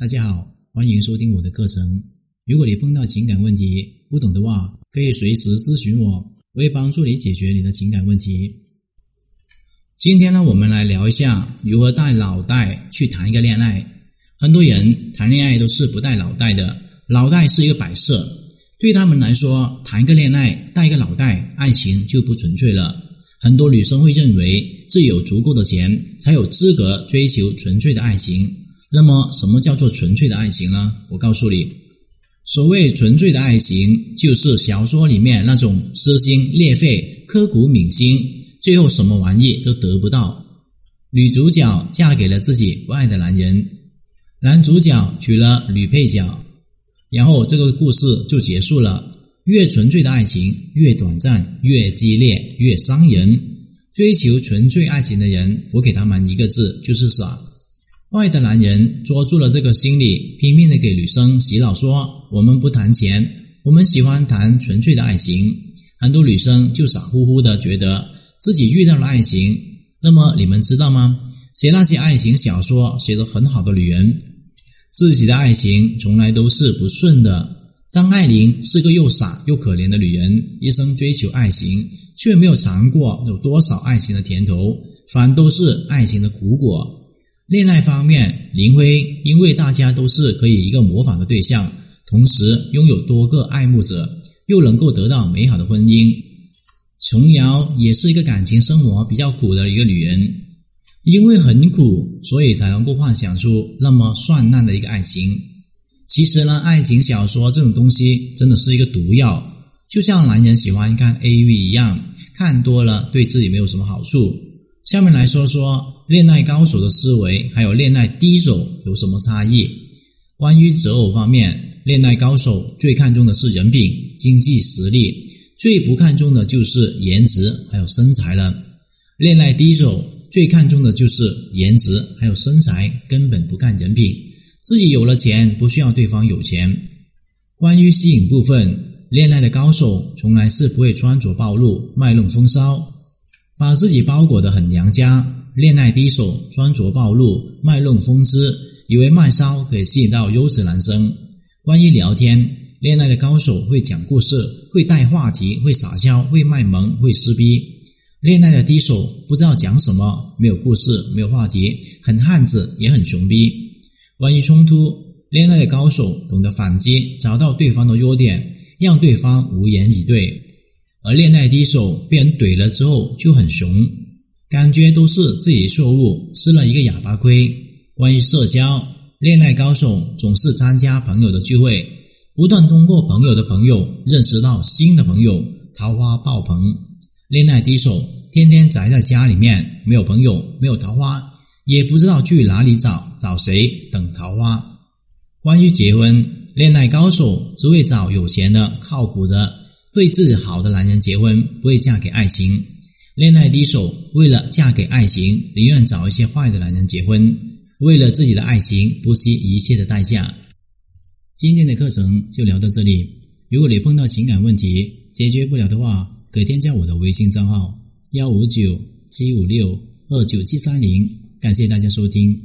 大家好，欢迎收听我的课程。如果你碰到情感问题不懂的话，可以随时咨询我，我会帮助你解决你的情感问题。今天呢，我们来聊一下如何带脑袋去谈一个恋爱。很多人谈恋爱都是不带脑袋的，脑袋是一个摆设，对他们来说，谈一个恋爱带一个脑袋，爱情就不纯粹了。很多女生会认为自己有足够的钱才有资格追求纯粹的爱情。那么，什么叫做纯粹的爱情呢？我告诉你，所谓纯粹的爱情，就是小说里面那种撕心裂肺、刻骨铭心，最后什么玩意都得不到。女主角嫁给了自己不爱的男人，男主角娶了女配角，然后这个故事就结束了。越纯粹的爱情越短暂，越激烈，越伤人。追求纯粹爱情的人，我给他们一个字，就是傻。外的男人捉住了这个心理，拼命的给女生洗脑，说我们不谈钱，我们喜欢谈纯粹的爱情。很多女生就傻乎乎的觉得自己遇到了爱情。那么你们知道吗？写那些爱情小说写得很好的女人，自己的爱情从来都是不顺的。张爱玲是个又傻又可怜的女人，一生追求爱情，却没有尝过有多少爱情的甜头，反都是爱情的苦果。恋爱方面，林徽因为大家都是可以一个模仿的对象，同时拥有多个爱慕者，又能够得到美好的婚姻。琼瑶也是一个感情生活比较苦的一个女人，因为很苦，所以才能够幻想出那么绚烂的一个爱情。其实呢，爱情小说这种东西真的是一个毒药，就像男人喜欢看 AV 一样，看多了对自己没有什么好处。下面来说说。恋爱高手的思维还有恋爱低手有什么差异？关于择偶方面，恋爱高手最看重的是人品、经济实力，最不看重的就是颜值还有身材了。恋爱低手最看重的就是颜值还有身材，根本不看人品。自己有了钱，不需要对方有钱。关于吸引部分，恋爱的高手从来是不会穿着暴露、卖弄风骚，把自己包裹得很娘家。恋爱低手穿着暴露、卖弄风姿，以为卖骚可以吸引到优质男生。关于聊天，恋爱的高手会讲故事、会带话题、会撒娇、会卖萌、会撕逼。恋爱的低手不知道讲什么，没有故事，没有话题，很汉子也很熊逼。关于冲突，恋爱的高手懂得反击，找到对方的弱点，让对方无言以对。而恋爱低手被人怼了之后就很熊。感觉都是自己错误，吃了一个哑巴亏。关于社交，恋爱高手总是参加朋友的聚会，不断通过朋友的朋友认识到新的朋友，桃花爆棚。恋爱低手天天宅在家里面，没有朋友，没有桃花，也不知道去哪里找，找谁等桃花。关于结婚，恋爱高手只会找有钱的、靠谱的、对自己好的男人结婚，不会嫁给爱情。恋爱低手为了嫁给爱情，宁愿找一些坏的男人结婚，为了自己的爱情不惜一切的代价。今天的课程就聊到这里。如果你碰到情感问题解决不了的话，可添加我的微信账号幺五九七五六二九七三零。感谢大家收听。